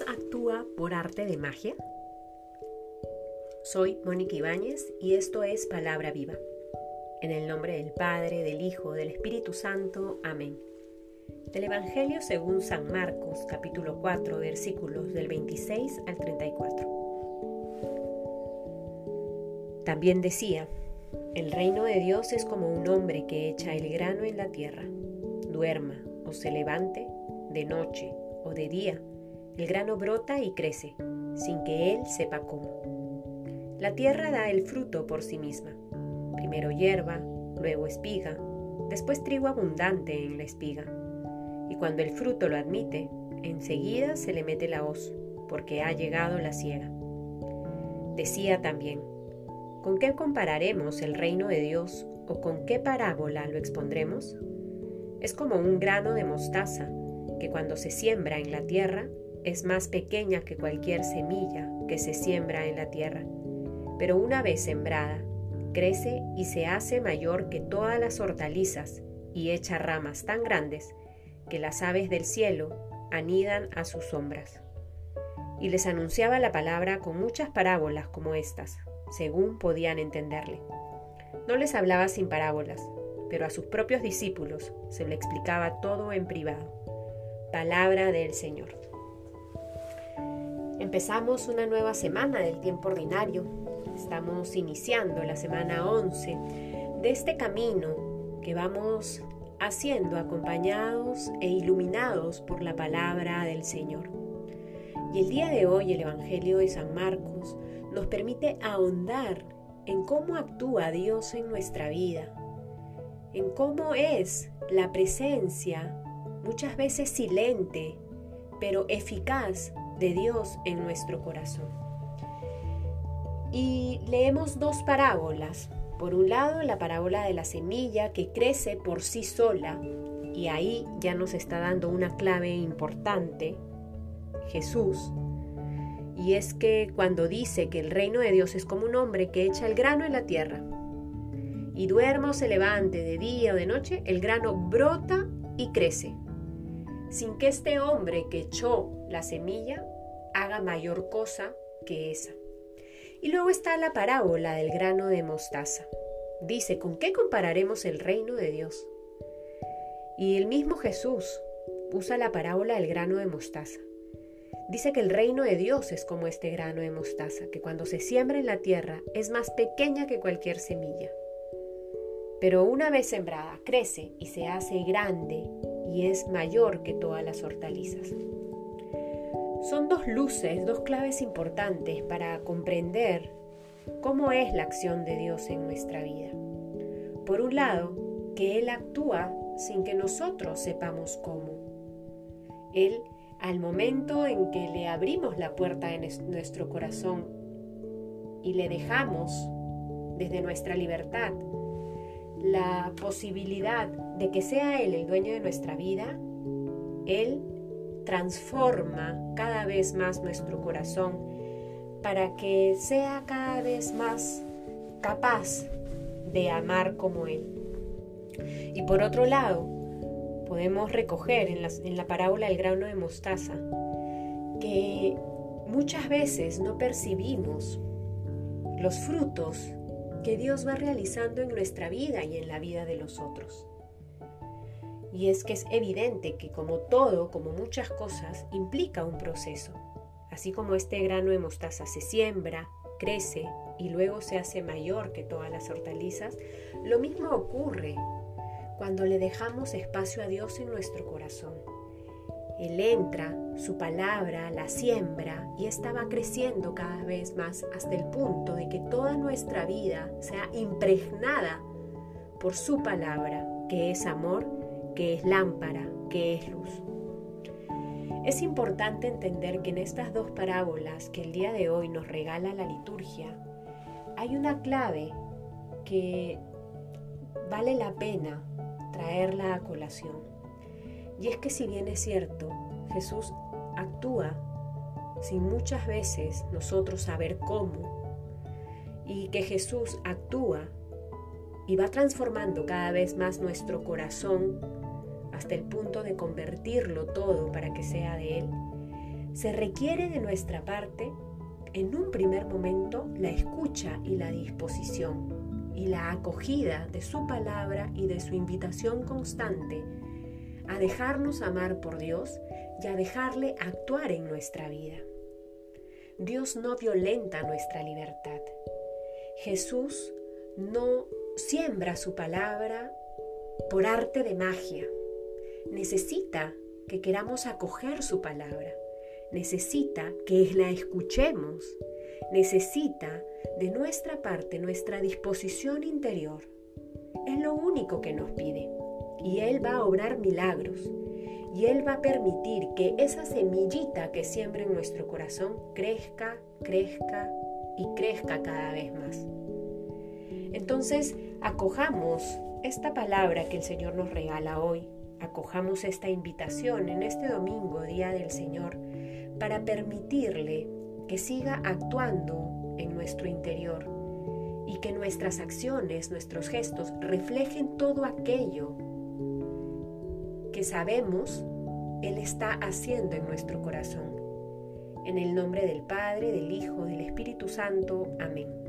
Actúa por arte de magia? Soy Mónica Ibáñez y esto es Palabra Viva. En el nombre del Padre, del Hijo, del Espíritu Santo. Amén. Del Evangelio según San Marcos, capítulo 4, versículos del 26 al 34. También decía, el reino de Dios es como un hombre que echa el grano en la tierra, duerma o se levante de noche o de día el grano brota y crece, sin que él sepa cómo. La tierra da el fruto por sí misma. Primero hierba, luego espiga, después trigo abundante en la espiga. Y cuando el fruto lo admite, enseguida se le mete la hoz, porque ha llegado la siega. Decía también, ¿con qué compararemos el reino de Dios o con qué parábola lo expondremos? Es como un grano de mostaza que cuando se siembra en la tierra es más pequeña que cualquier semilla que se siembra en la tierra, pero una vez sembrada, crece y se hace mayor que todas las hortalizas y echa ramas tan grandes que las aves del cielo anidan a sus sombras. Y les anunciaba la palabra con muchas parábolas como estas, según podían entenderle. No les hablaba sin parábolas, pero a sus propios discípulos se le explicaba todo en privado. Palabra del Señor. Empezamos una nueva semana del tiempo ordinario. Estamos iniciando la semana 11 de este camino que vamos haciendo acompañados e iluminados por la palabra del Señor. Y el día de hoy el Evangelio de San Marcos nos permite ahondar en cómo actúa Dios en nuestra vida, en cómo es la presencia, muchas veces silente, pero eficaz de Dios en nuestro corazón. Y leemos dos parábolas. Por un lado, la parábola de la semilla que crece por sí sola, y ahí ya nos está dando una clave importante, Jesús. Y es que cuando dice que el reino de Dios es como un hombre que echa el grano en la tierra, y duerma o se levante de día o de noche, el grano brota y crece sin que este hombre que echó la semilla haga mayor cosa que esa. Y luego está la parábola del grano de mostaza. Dice, ¿con qué compararemos el reino de Dios? Y el mismo Jesús usa la parábola del grano de mostaza. Dice que el reino de Dios es como este grano de mostaza, que cuando se siembra en la tierra es más pequeña que cualquier semilla. Pero una vez sembrada, crece y se hace grande y es mayor que todas las hortalizas. Son dos luces, dos claves importantes para comprender cómo es la acción de Dios en nuestra vida. Por un lado, que Él actúa sin que nosotros sepamos cómo. Él, al momento en que le abrimos la puerta de nuestro corazón y le dejamos desde nuestra libertad la posibilidad de que sea Él el dueño de nuestra vida, Él transforma cada vez más nuestro corazón para que sea cada vez más capaz de amar como Él. Y por otro lado, podemos recoger en la, en la parábola del grano de mostaza que muchas veces no percibimos los frutos que Dios va realizando en nuestra vida y en la vida de los otros. Y es que es evidente que como todo, como muchas cosas, implica un proceso. Así como este grano de mostaza se siembra, crece y luego se hace mayor que todas las hortalizas, lo mismo ocurre cuando le dejamos espacio a Dios en nuestro corazón. Él entra, su palabra la siembra y esta va creciendo cada vez más hasta el punto de que toda nuestra vida sea impregnada por su palabra, que es amor, que es lámpara, que es luz. Es importante entender que en estas dos parábolas que el día de hoy nos regala la liturgia, hay una clave que vale la pena traerla a colación. Y es que si bien es cierto, Jesús actúa sin muchas veces nosotros saber cómo, y que Jesús actúa y va transformando cada vez más nuestro corazón hasta el punto de convertirlo todo para que sea de Él. Se requiere de nuestra parte, en un primer momento, la escucha y la disposición y la acogida de su palabra y de su invitación constante a dejarnos amar por Dios y a dejarle actuar en nuestra vida. Dios no violenta nuestra libertad. Jesús no siembra su palabra por arte de magia. Necesita que queramos acoger su palabra. Necesita que la escuchemos. Necesita de nuestra parte nuestra disposición interior. Es lo único que nos pide. Y Él va a obrar milagros. Y Él va a permitir que esa semillita que siembra en nuestro corazón crezca, crezca y crezca cada vez más. Entonces, acojamos esta palabra que el Señor nos regala hoy, acojamos esta invitación en este domingo, Día del Señor, para permitirle que siga actuando en nuestro interior y que nuestras acciones, nuestros gestos reflejen todo aquello que sabemos Él está haciendo en nuestro corazón. En el nombre del Padre, del Hijo, del Espíritu Santo. Amén.